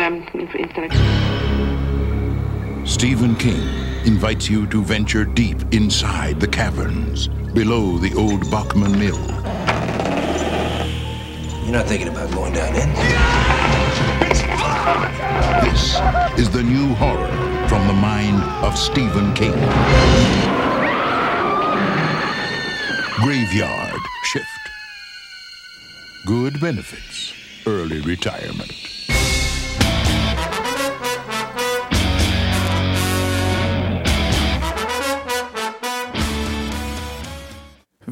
um, instead. Stephen King invites you to venture deep inside the caverns below the old Bachman Mill. You're not thinking about going down in? This is the new horror from the mind of Stephen King. Graveyard Shift. Good benefits, early retirement.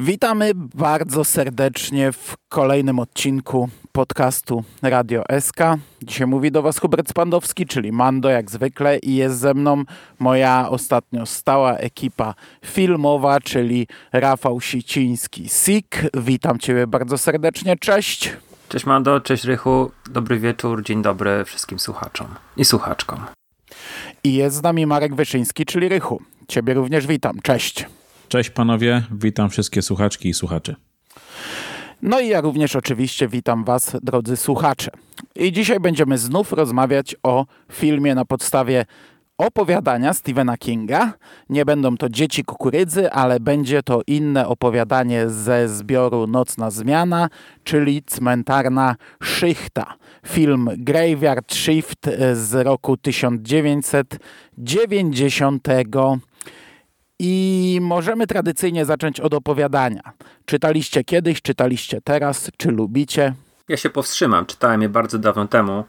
Witamy bardzo serdecznie w kolejnym odcinku podcastu Radio SK. Dzisiaj mówi do Was Hubert Spandowski, czyli Mando jak zwykle i jest ze mną moja ostatnio stała ekipa filmowa, czyli Rafał Siciński Sik. Witam Ciebie bardzo serdecznie, cześć. Cześć Mando, cześć Rychu, dobry wieczór, dzień dobry wszystkim słuchaczom i słuchaczkom. I jest z nami Marek Wyszyński, czyli Rychu. Ciebie również witam, cześć. Cześć panowie, witam wszystkie słuchaczki i słuchaczy. No i ja również oczywiście witam Was, drodzy słuchacze. I dzisiaj będziemy znów rozmawiać o filmie na podstawie opowiadania Stephena Kinga. Nie będą to Dzieci Kukurydzy, ale będzie to inne opowiadanie ze zbioru Nocna Zmiana, czyli Cmentarna Szychta. Film Graveyard Shift z roku 1990 i możemy tradycyjnie zacząć od opowiadania. Czytaliście kiedyś, czytaliście teraz, czy lubicie? Ja się powstrzymam, czytałem je bardzo dawno temu.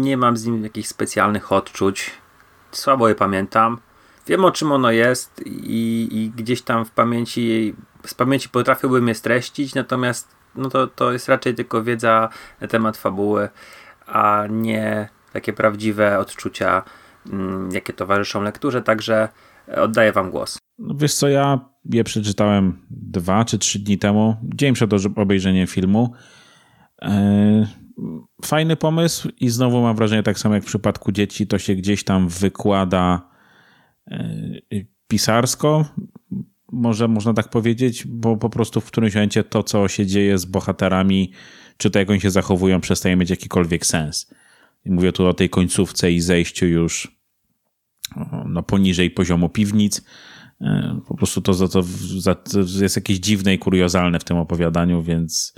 Nie mam z nim jakichś specjalnych odczuć. Słabo je pamiętam. Wiem o czym ono jest i, i gdzieś tam w pamięci, z pamięci potrafiłbym je streścić, natomiast no to, to jest raczej tylko wiedza na temat fabuły, a nie takie prawdziwe odczucia, mm, jakie towarzyszą lekturze, także Oddaję wam głos. No wiesz co, ja je przeczytałem dwa czy trzy dni temu, dzień przed obejrzeniem filmu. E, fajny pomysł i znowu mam wrażenie, tak samo jak w przypadku dzieci, to się gdzieś tam wykłada e, pisarsko, może można tak powiedzieć, bo po prostu w którymś momencie to, co się dzieje z bohaterami, czy to jak oni się zachowują, przestaje mieć jakikolwiek sens. Mówię tu o tej końcówce i zejściu już no, poniżej poziomu piwnic. E, po prostu to, to, to jest jakieś dziwne i kuriozalne w tym opowiadaniu, więc.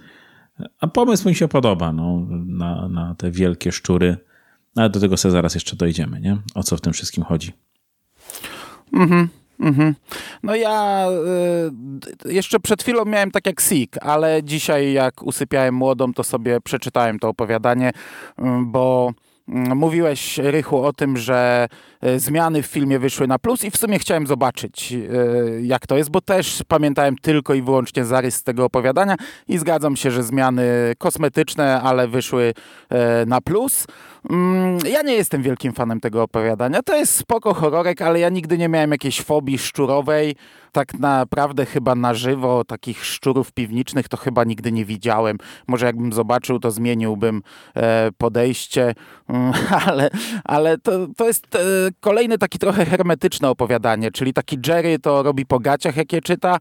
A pomysł mi się podoba no, na, na te wielkie szczury. Ale do tego sobie zaraz jeszcze dojdziemy, nie? O co w tym wszystkim chodzi. Mhm. Mhm. No ja y, jeszcze przed chwilą miałem tak jak Sik, ale dzisiaj jak usypiałem młodą, to sobie przeczytałem to opowiadanie, y, bo Mm, mówiłeś, Rychu, o tym, że e, zmiany w filmie wyszły na plus i w sumie chciałem zobaczyć, e, jak to jest, bo też pamiętałem tylko i wyłącznie zarys tego opowiadania i zgadzam się, że zmiany kosmetyczne, ale wyszły e, na plus. Mm, ja nie jestem wielkim fanem tego opowiadania. To jest spoko horrorek, ale ja nigdy nie miałem jakiejś fobii szczurowej. Tak naprawdę chyba na żywo takich szczurów piwniczych to chyba nigdy nie widziałem. Może jakbym zobaczył, to zmieniłbym e, podejście, mm, ale, ale to, to jest e, kolejne taki trochę hermetyczne opowiadanie, czyli taki Jerry to robi po gaciach, jakie czyta,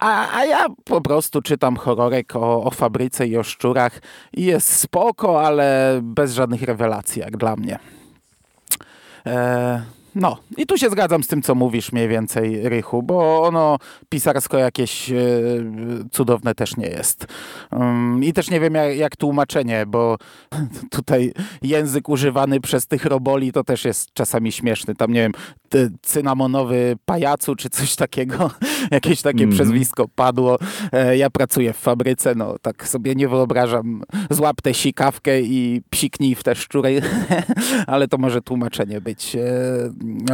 a, a ja po prostu czytam horrorek o, o fabryce i o szczurach i jest spoko, ale bez żadnych rewelacji jak dla mnie. Eee, no, i tu się zgadzam z tym, co mówisz mniej więcej, Rychu, bo ono pisarsko jakieś e, cudowne też nie jest. Um, I też nie wiem, jak, jak, tłumaczenie, bo tutaj język używany przez tych roboli to też jest czasami śmieszny. Tam, nie wiem, cynamonowy pajacu czy coś takiego, jakieś takie mm. przezwisko padło. E, ja pracuję w fabryce, no tak sobie nie wyobrażam. Złap tę sikawkę i psiknij w te szczury, ale to może tłumaczenie być. E,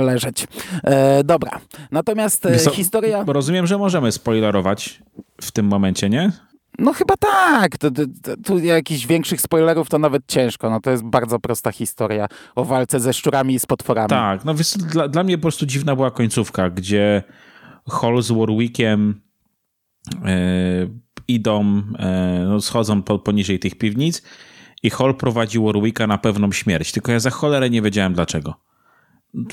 leżeć. E, dobra. Natomiast e, historia... Rozumiem, że możemy spoilerować w tym momencie, nie? No chyba tak. Tu, tu jakichś większych spoilerów to nawet ciężko. No to jest bardzo prosta historia o walce ze szczurami i z potworami. Tak, no wiesz, dla, dla mnie po prostu dziwna była końcówka, gdzie Hall z Warwickiem e, idą, e, no, schodzą po, poniżej tych piwnic i Hall prowadzi Warwicka na pewną śmierć. Tylko ja za cholerę nie wiedziałem dlaczego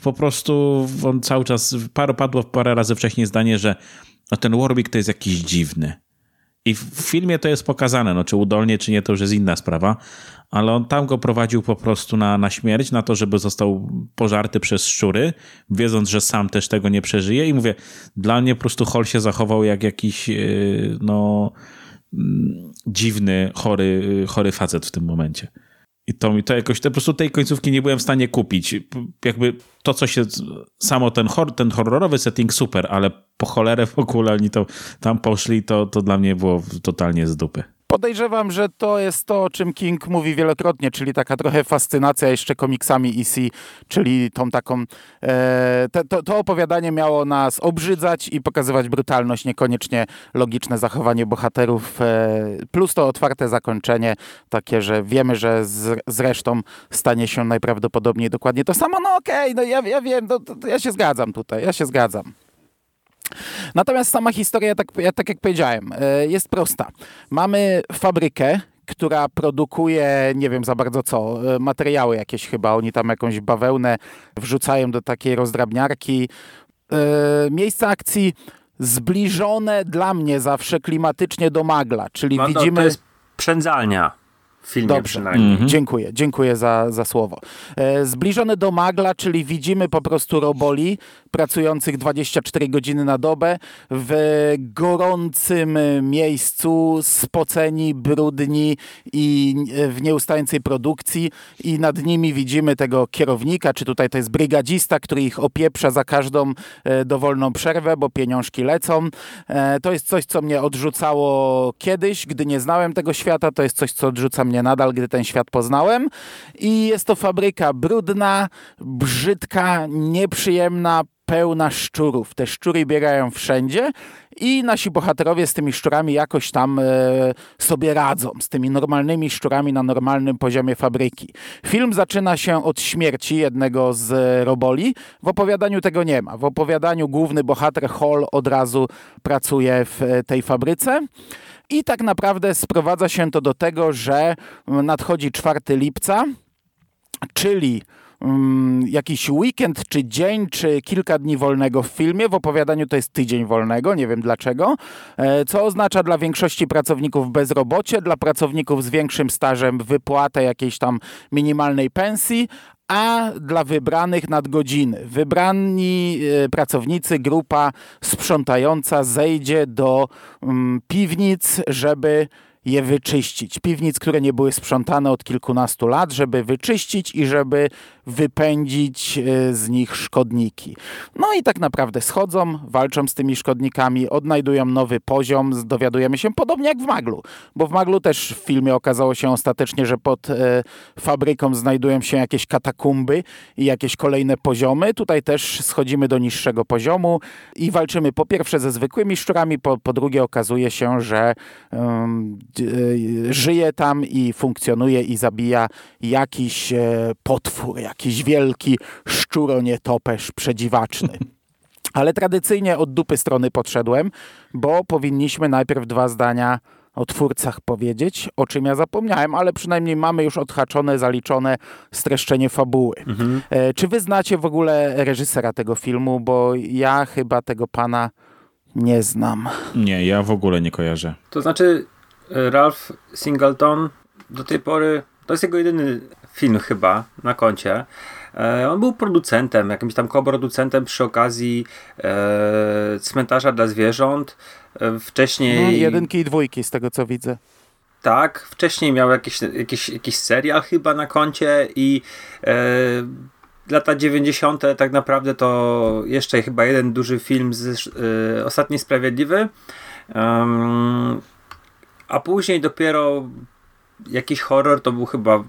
po prostu on cały czas, parę, padło parę razy wcześniej zdanie, że no ten Warwick to jest jakiś dziwny. I w filmie to jest pokazane, no czy udolnie, czy nie, to już jest inna sprawa, ale on tam go prowadził po prostu na, na śmierć, na to, żeby został pożarty przez szczury, wiedząc, że sam też tego nie przeżyje. I mówię, dla mnie po prostu Hall się zachował jak jakiś, yy, no, mm, dziwny, chory, chory facet w tym momencie. I to mi to jakoś, to po prostu tej końcówki nie byłem w stanie kupić. Jakby to, co się, samo ten, hor, ten horrorowy setting super, ale po cholerę w ogóle oni to tam poszli, to, to dla mnie było totalnie z dupy. Podejrzewam, że to jest to, o czym King mówi wielokrotnie, czyli taka trochę fascynacja jeszcze komiksami EC, czyli tą taką. E, to, to, opowiadanie miało nas obrzydzać i pokazywać brutalność, niekoniecznie logiczne zachowanie bohaterów, e, plus to otwarte zakończenie, takie, że wiemy, że z, zresztą stanie się najprawdopodobniej dokładnie to samo. No okej, okay, no ja, ja wiem, to, to ja się zgadzam tutaj, ja się zgadzam. Natomiast sama historia, tak, tak jak powiedziałem, e, jest prosta. Mamy fabrykę, która produkuje, nie wiem za bardzo co, e, materiały jakieś chyba. Oni tam jakąś bawełnę wrzucają do takiej rozdrabniarki. E, miejsce akcji zbliżone dla mnie zawsze klimatycznie do Magla, czyli no, widzimy... To jest przędzalnia w filmie Dobrze. przynajmniej. Mhm. Dziękuję, dziękuję za, za słowo. E, zbliżony do magla, czyli widzimy po prostu roboli pracujących 24 godziny na dobę w gorącym miejscu, spoceni, brudni i w nieustającej produkcji i nad nimi widzimy tego kierownika, czy tutaj to jest brygadzista, który ich opieprza za każdą e, dowolną przerwę, bo pieniążki lecą. E, to jest coś, co mnie odrzucało kiedyś, gdy nie znałem tego świata, to jest coś, co odrzuca mnie nadal, gdy ten świat poznałem. I jest to fabryka brudna, brzydka, nieprzyjemna, pełna szczurów. Te szczury biegają wszędzie i nasi bohaterowie z tymi szczurami jakoś tam e, sobie radzą, z tymi normalnymi szczurami na normalnym poziomie fabryki. Film zaczyna się od śmierci jednego z roboli. W opowiadaniu tego nie ma. W opowiadaniu główny bohater Hall od razu pracuje w e, tej fabryce. I tak naprawdę sprowadza się to do tego, że nadchodzi 4 lipca, czyli um, jakiś weekend, czy dzień, czy kilka dni wolnego w filmie. W opowiadaniu to jest tydzień wolnego, nie wiem dlaczego. E, co oznacza dla większości pracowników bezrobocie, dla pracowników z większym stażem wypłatę jakiejś tam minimalnej pensji, a dla wybranych nadgodziny. Wybrani e, pracownicy, grupa sprzątająca zejdzie do mm, piwnic, żeby je wyczyścić. Piwnic, które nie były sprzątane od kilkunastu lat, żeby wyczyścić i żeby wypędzić e, z nich szkodniki. No i tak naprawdę schodzą, walczą z tymi szkodnikami, odnajdują nowy poziom, dowiadujemy się podobnie jak w Maglu, bo w Maglu też w filmie okazało się ostatecznie, że pod e, fabryką znajdują się jakieś katakumby i jakieś kolejne poziomy. Tutaj też schodzimy do niższego poziomu i walczymy po pierwsze ze zwykłymi szczurami, po, po drugie okazuje się, że um, żyje tam i funkcjonuje i zabija jakiś e, potwór, jakiś wielki szczuronietoperz przedziwaczny. Ale tradycyjnie od dupy strony podszedłem, bo powinniśmy najpierw dwa zdania o twórcach powiedzieć, o czym ja zapomniałem, ale przynajmniej mamy już odhaczone, zaliczone streszczenie fabuły. Mhm. E, czy wy znacie w ogóle reżysera tego filmu? Bo ja chyba tego pana nie znam. Nie, ja w ogóle nie kojarzę. To znaczy, Ralph Singleton do tej pory to jest jego jedyny film chyba na koncie. E, on był producentem, jakimś tam koproducentem przy okazji e, cmentarza dla zwierząt. E, wcześniej. No, jedynki i dwójki, z tego co widzę. Tak, wcześniej miał jakiś, jakiś, jakiś serial chyba na koncie i e, lata 90. tak naprawdę to jeszcze chyba jeden duży film z e, Ostatni Sprawiedliwy. Um, a później dopiero jakiś horror, to był chyba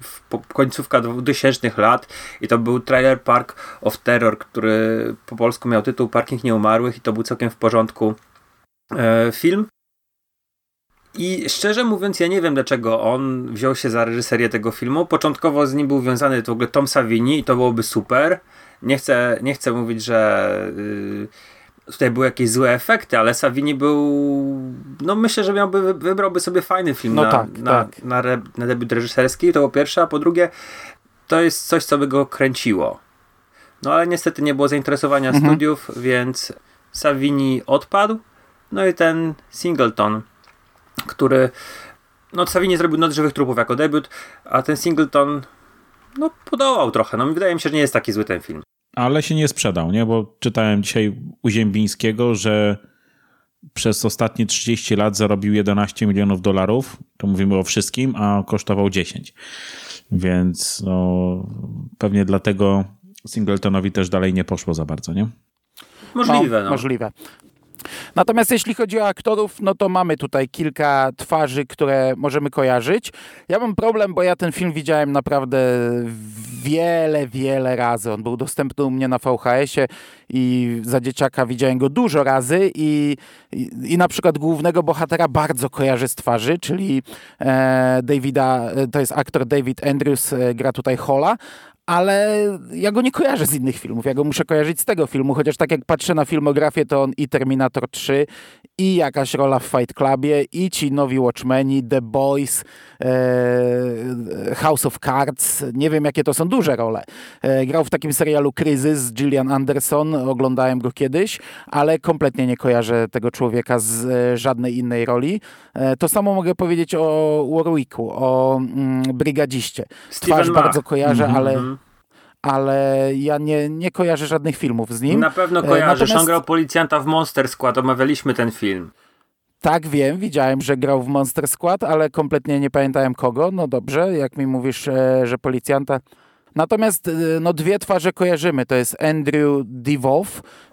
końcówka 2000 lat i to był Trailer Park of Terror, który po polsku miał tytuł Parking Nieumarłych i to był całkiem w porządku e, film. I szczerze mówiąc, ja nie wiem dlaczego on wziął się za reżyserię tego filmu. Początkowo z nim był związany w ogóle Tom Savini i to byłoby super. Nie chcę, nie chcę mówić, że... Yy, tutaj były jakieś złe efekty, ale Savini był, no myślę, że miałby, wybrałby sobie fajny film no na, tak, na, tak. Na, re, na debiut reżyserski, to po pierwsze, a po drugie to jest coś, co by go kręciło. No ale niestety nie było zainteresowania mhm. studiów, więc Savini odpadł, no i ten Singleton który no Savini zrobił Noc Żywych Trupów jako debiut, a ten Singleton no podołał trochę. No wydaje mi się, że nie jest taki zły ten film. Ale się nie sprzedał, nie? Bo czytałem dzisiaj u Ziembińskiego, że przez ostatnie 30 lat zarobił 11 milionów dolarów. To mówimy o wszystkim, a kosztował 10. Więc no, pewnie dlatego Singletonowi też dalej nie poszło za bardzo, nie? Możliwe, no. no. Możliwe. Natomiast jeśli chodzi o aktorów, no to mamy tutaj kilka twarzy, które możemy kojarzyć. Ja mam problem, bo ja ten film widziałem naprawdę wiele, wiele razy. On był dostępny u mnie na VHS-ie i za dzieciaka widziałem go dużo razy i, i, i na przykład głównego bohatera bardzo kojarzę z twarzy, czyli e, Davida, e, to jest aktor David Andrews, e, gra tutaj Hola, ale ja go nie kojarzę z innych filmów. Ja go muszę kojarzyć z tego filmu, chociaż tak jak patrzę na filmografię, to on i Terminator 3, i jakaś rola w Fight Clubie, i ci nowi Watchmeni, The Boys, e, House of Cards. Nie wiem, jakie to są duże role. E, grał w takim serialu Kryzys z Gillian Anderson, oglądałem go kiedyś, ale kompletnie nie kojarzę tego człowieka z e, żadnej innej roli. E, to samo mogę powiedzieć o Warwicku, o mm, Brygadziście. Twarz bardzo kojarzę, mm -hmm. ale mhm ale ja nie, nie kojarzę żadnych filmów z nim. Na pewno e, kojarzysz, Natomiast... on grał policjanta w Monster Squad, omawialiśmy ten film. Tak, wiem, widziałem, że grał w Monster Squad, ale kompletnie nie pamiętałem kogo. No dobrze, jak mi mówisz, e, że policjanta... Natomiast e, no, dwie twarze kojarzymy. To jest Andrew DeVoe,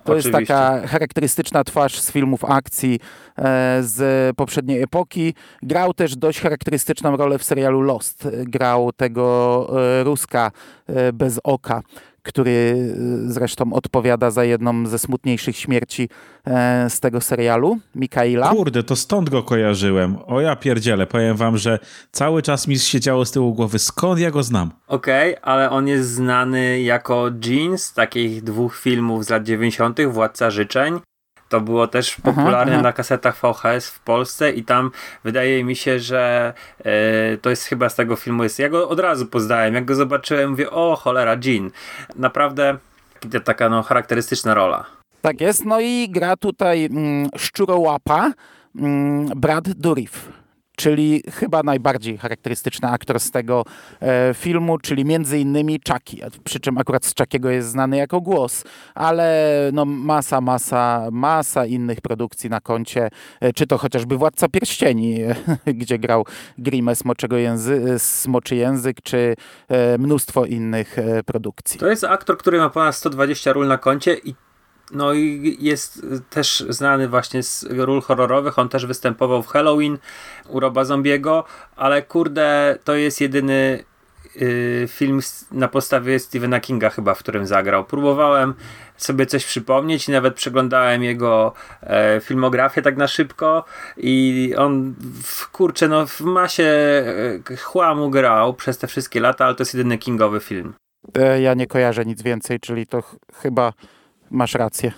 to Oczywiście. jest taka charakterystyczna twarz z filmów akcji e, z poprzedniej epoki. Grał też dość charakterystyczną rolę w serialu Lost. Grał tego e, Ruska e, bez oka który y, zresztą odpowiada za jedną ze smutniejszych śmierci e, z tego serialu, Mikaela. Kurde, to stąd go kojarzyłem. O ja pierdzielę, powiem wam, że cały czas mi siedziało z tyłu głowy, skąd ja go znam? Okej, okay, ale on jest znany jako Jean z takich dwóch filmów z lat 90., Władca Życzeń to było też popularne aha, na kasetach VHS w Polsce i tam wydaje mi się, że e, to jest chyba z tego filmu jest. Ja go od razu poznałem. Jak go zobaczyłem, mówię, o cholera, Jean. Naprawdę taka no, charakterystyczna rola. Tak jest. No i gra tutaj mm, szczurołapa mm, Brad Dourif czyli chyba najbardziej charakterystyczny aktor z tego e, filmu, czyli między innymi Chucky, przy czym akurat z Chuckiego jest znany jako głos, ale no masa, masa, masa innych produkcji na koncie, e, czy to chociażby Władca Pierścieni, gdzie grał Grimmę Smoczego języ Smoczy Język, czy e, mnóstwo innych produkcji. To jest aktor, który ma ponad 120 ról na koncie i no i jest też znany właśnie z ról horrorowych. On też występował w Halloween u Roba Zombiego, ale kurde, to jest jedyny yy, film na podstawie Stephena Kinga chyba, w którym zagrał. Próbowałem sobie coś przypomnieć i nawet przeglądałem jego e, filmografię tak na szybko i on w, kurczę, no w masie e, chłamu grał przez te wszystkie lata, ale to jest jedyny Kingowy film. E, ja nie kojarzę nic więcej, czyli to ch chyba masz rację.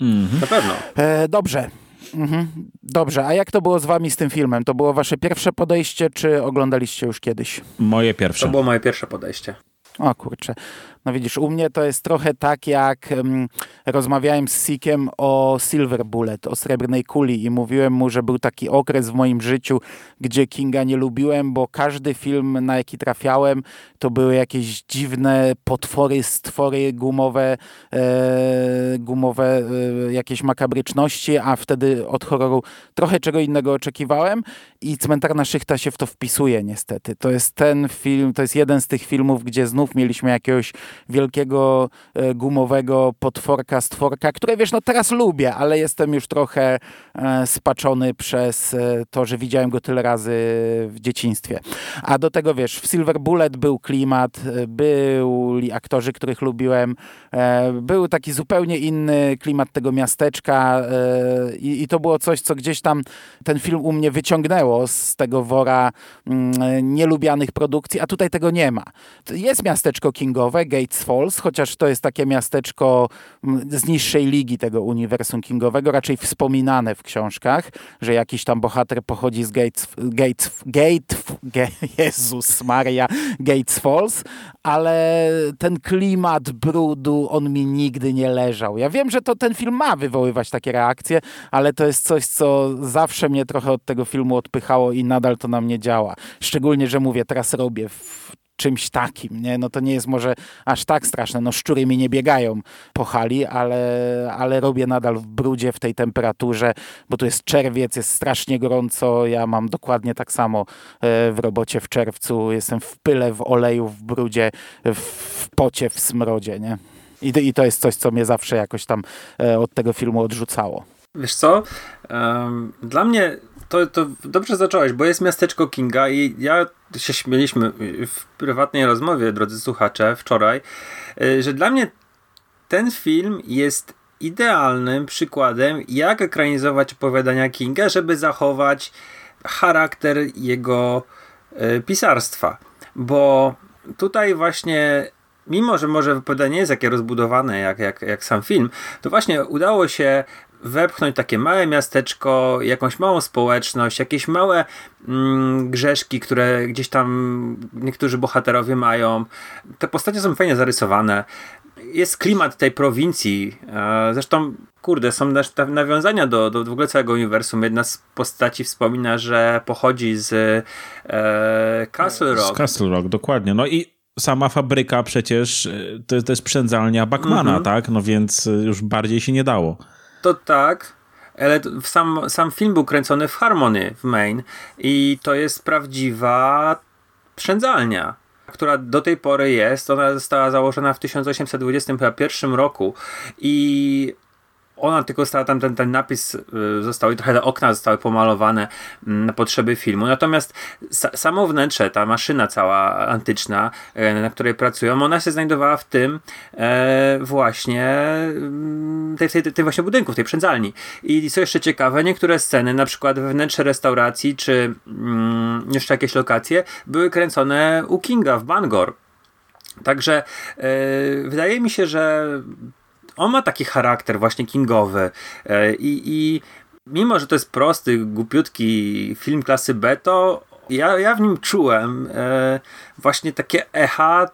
Mhm. Na pewno. E, dobrze. Mhm. Dobrze, a jak to było z wami z tym filmem? To było wasze pierwsze podejście, czy oglądaliście już kiedyś? Moje pierwsze. To było moje pierwsze podejście. O kurczę. No widzisz, u mnie to jest trochę tak, jak um, rozmawiałem z Sikiem o Silver Bullet, o Srebrnej Kuli i mówiłem mu, że był taki okres w moim życiu, gdzie Kinga nie lubiłem, bo każdy film, na jaki trafiałem, to były jakieś dziwne potwory, stwory gumowe, e, gumowe e, jakieś makabryczności, a wtedy od horroru trochę czego innego oczekiwałem i Cmentarna Szychta się w to wpisuje niestety. To jest ten film, to jest jeden z tych filmów, gdzie znów mieliśmy jakiegoś wielkiego e, gumowego potworka, stworka, które wiesz, no teraz lubię, ale jestem już trochę e, spaczony przez e, to, że widziałem go tyle razy w dzieciństwie. A do tego wiesz, w Silver Bullet był klimat, byli aktorzy, których lubiłem, był taki zupełnie inny klimat tego miasteczka i, to było coś, co gdzieś tam ten film u mnie wyciągnęło z tego wora mm, nielubianych produkcji, a tutaj tego nie ma. Jest miasteczko kingowe, Gates Falls, chociaż to jest takie miasteczko mm, z niższej ligi tego uniwersum Kingowego, raczej wspominane w książkach, że jakiś tam bohater pochodzi z Gates, Gates, Gate, Jezus Maria, Gates Falls, ale ten klimat brudu, on mi nigdy nie leżał. Ja wiem, że to ten film ma wywoływać takie reakcje, ale to jest coś, co zawsze mnie trochę od tego filmu odpychało i nadal to na mnie działa. Szczególnie, że mówię, teraz robię w czymś takim, nie? No to nie jest może aż tak straszne, no szczury mi nie biegają po hali, ale, ale robię nadal w brudzie, w tej temperaturze, bo tu jest czerwiec, jest strasznie gorąco, ja mam dokładnie tak samo e, w robocie w czerwcu, jestem w pyle, w oleju, w brudzie, w pocie, w smrodzie, nie? I, I to jest coś, co mnie zawsze jakoś tam e, od tego filmu odrzucało. Wiesz co? Dla mnie to, to dobrze zacząłeś, bo jest miasteczko Kinga i ja się śmieliśmy w prywatnej rozmowie, drodzy słuchacze, wczoraj, y, że dla mnie ten film jest idealnym przykładem, jak ekranizować opowiadania Kinga, żeby zachować charakter jego y, pisarstwa. Bo tutaj właśnie mimo że może opowiadanie jest takie rozbudowane jak, jak, jak sam film, to właśnie udało się wepchnąć takie małe miasteczko, jakąś małą społeczność, jakieś małe mm, grzeszki, które gdzieś tam niektórzy bohaterowie mają. Te postacie są fajnie zarysowane. Jest klimat tej prowincji. E, zresztą, kurde, są nawiązania do, do w ogóle całego uniwersum. Jedna z postaci wspomina, że pochodzi z e, Castle Rock. Z Castle Rock, dokładnie. No i sama fabryka przecież e, to, to jest przędzalnia Backmana, mm -hmm. tak? No więc e, już bardziej się nie dało to tak, ale sam, sam film był kręcony w Harmony w Maine i to jest prawdziwa przędzalnia która do tej pory jest. Ona została założona w 1821 roku i ona tylko stała tam, ten, ten napis y, został i trochę okna zostały pomalowane mm, na potrzeby filmu. Natomiast sa, samo wnętrze, ta maszyna cała antyczna, e, na której pracują, ona się znajdowała w tym e, właśnie mm, tej, tej, tej właśnie budynku, w tej przędzalni. I co jeszcze ciekawe, niektóre sceny, na przykład wnętrze restauracji, czy mm, jeszcze jakieś lokacje, były kręcone u Kinga w Bangor. Także e, wydaje mi się, że on ma taki charakter właśnie kingowy e, i, i mimo, że to jest prosty, głupiutki film klasy B, to ja, ja w nim czułem e, właśnie takie echa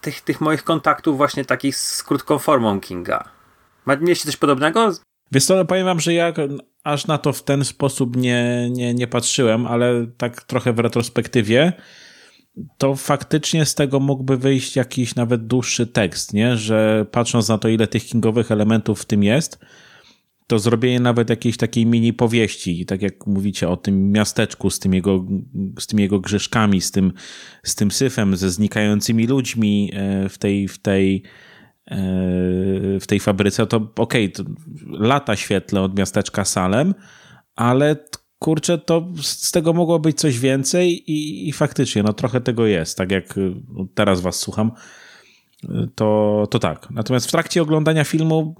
tych, tych moich kontaktów właśnie takich z krótką formą Kinga. Mieliście coś podobnego? Wiesz co, no powiem wam, że ja aż na to w ten sposób nie, nie, nie patrzyłem, ale tak trochę w retrospektywie to faktycznie z tego mógłby wyjść jakiś nawet dłuższy tekst, nie? Że patrząc na to, ile tych kingowych elementów w tym jest, to zrobienie nawet jakiejś takiej mini powieści, tak jak mówicie o tym miasteczku z, tym jego, z tymi jego grzeszkami, z tym, z tym syfem, ze znikającymi ludźmi e, w tej, w tej, e, w tej fabryce, to okej, okay, lata świetle od miasteczka Salem, ale kurczę, to z tego mogło być coś więcej i, i faktycznie, no trochę tego jest, tak jak no, teraz was słucham, to, to tak. Natomiast w trakcie oglądania filmu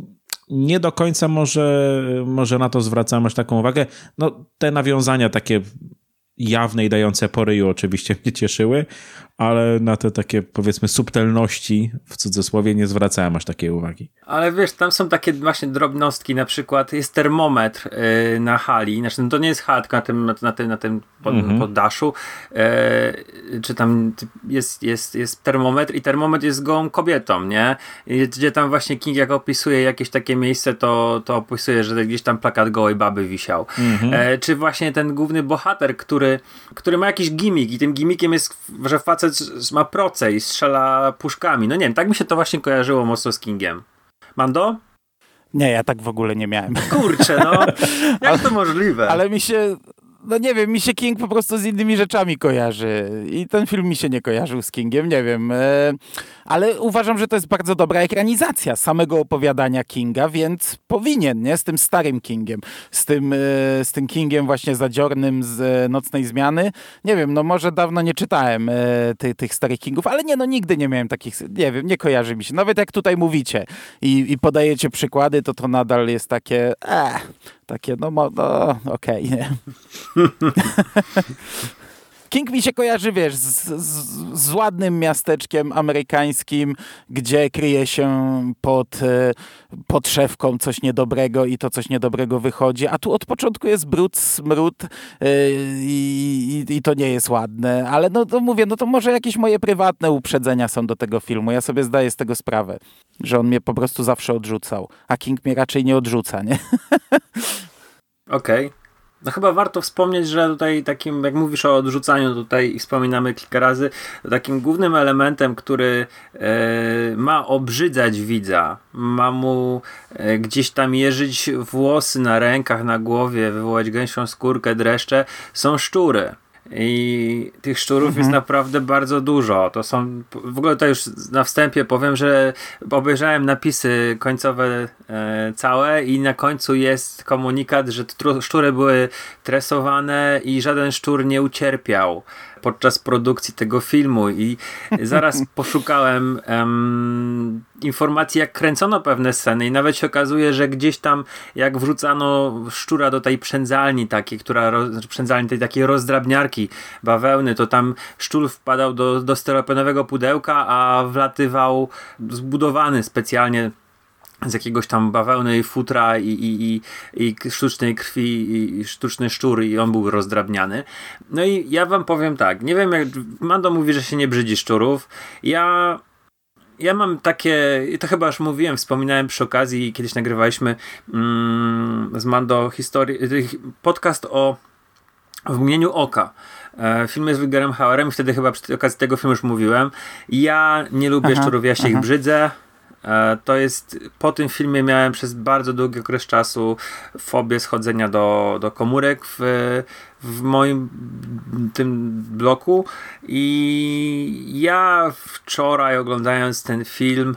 nie do końca może, może na to zwracam aż taką uwagę. No te nawiązania takie jawne i dające poryju oczywiście mnie cieszyły, ale na te takie powiedzmy subtelności w cudzysłowie nie zwracałem aż takiej uwagi. Ale wiesz, tam są takie właśnie drobnostki, na przykład jest termometr yy, na hali, znaczy no to nie jest tylko na tym, na tym, na tym pod, mhm. poddaszu, yy, czy tam jest, jest, jest termometr i termometr jest gołą kobietą, nie? Gdzie tam właśnie King jak opisuje jakieś takie miejsce, to, to opisuje, że gdzieś tam plakat gołej baby wisiał. Mhm. Yy, czy właśnie ten główny bohater, który, który ma jakiś gimmick i tym gimmickiem jest, że facet ma proce i strzela puszkami. No nie wiem, tak mi się to właśnie kojarzyło mocno z Kingiem. Mando? Nie, ja tak w ogóle nie miałem. Kurczę, no. Jak to możliwe? Ale mi się no nie wiem, mi się King po prostu z innymi rzeczami kojarzy i ten film mi się nie kojarzył z Kingiem, nie wiem. E, ale uważam, że to jest bardzo dobra ekranizacja samego opowiadania Kinga, więc powinien, nie? Z tym starym Kingiem, z tym, e, z tym Kingiem właśnie zadziornym z e, Nocnej Zmiany. Nie wiem, no może dawno nie czytałem ty, tych starych Kingów, ale nie, no nigdy nie miałem takich, nie wiem, nie kojarzy mi się. Nawet jak tutaj mówicie i, i podajecie przykłady, to to nadal jest takie, eh, takie, no, no okej, okay, nie? King mi się kojarzy, wiesz, z, z, z ładnym miasteczkiem amerykańskim, gdzie kryje się pod, e, pod szewką coś niedobrego i to coś niedobrego wychodzi, a tu od początku jest brud, smród i, i, i to nie jest ładne, ale no to mówię, no to może jakieś moje prywatne uprzedzenia są do tego filmu, ja sobie zdaję z tego sprawę, że on mnie po prostu zawsze odrzucał, a King mnie raczej nie odrzuca, nie? Okej. Okay. No chyba warto wspomnieć, że tutaj takim, jak mówisz o odrzucaniu tutaj i wspominamy kilka razy, takim głównym elementem, który e, ma obrzydzać widza, ma mu e, gdzieś tam jeżyć włosy na rękach, na głowie, wywołać gęsią skórkę, dreszcze, są szczury. I tych szczurów mhm. jest naprawdę bardzo dużo. To są. W ogóle to już na wstępie powiem, że obejrzałem napisy końcowe e, całe i na końcu jest komunikat, że szczury były tresowane i żaden szczur nie ucierpiał podczas produkcji tego filmu i zaraz poszukałem informacji, jak kręcono pewne sceny i nawet się okazuje, że gdzieś tam jak wrzucano szczura do tej przędzalni takiej, która, znaczy przędzalni tej takiej rozdrabniarki bawełny, to tam szczur wpadał do, do steropenowego pudełka, a wlatywał zbudowany specjalnie z jakiegoś tam bawełny, futra i, i, i, i sztucznej krwi i sztuczny szczur i on był rozdrabniany. No i ja wam powiem tak, nie wiem jak Mando mówi, że się nie brzydzi szczurów. Ja ja mam takie, to chyba już mówiłem, wspominałem przy okazji, kiedyś nagrywaliśmy mm, z Mando historię, podcast o w imieniu oka. E, film jest z Wilgerem Hauerem wtedy chyba przy okazji tego filmu już mówiłem. Ja nie lubię aha, szczurów, ja się aha. ich brzydzę. E, to jest, po tym filmie miałem przez bardzo długi okres czasu fobię schodzenia do, do komórek w, w moim tym bloku i ja wczoraj oglądając ten film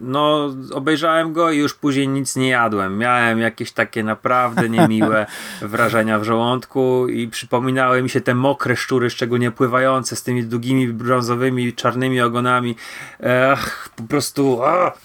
no, obejrzałem go i już później nic nie jadłem. Miałem jakieś takie naprawdę niemiłe wrażenia w żołądku i przypominały mi się te mokre szczury, szczególnie pływające z tymi długimi brązowymi, czarnymi ogonami. Ech, po prostu. Ach.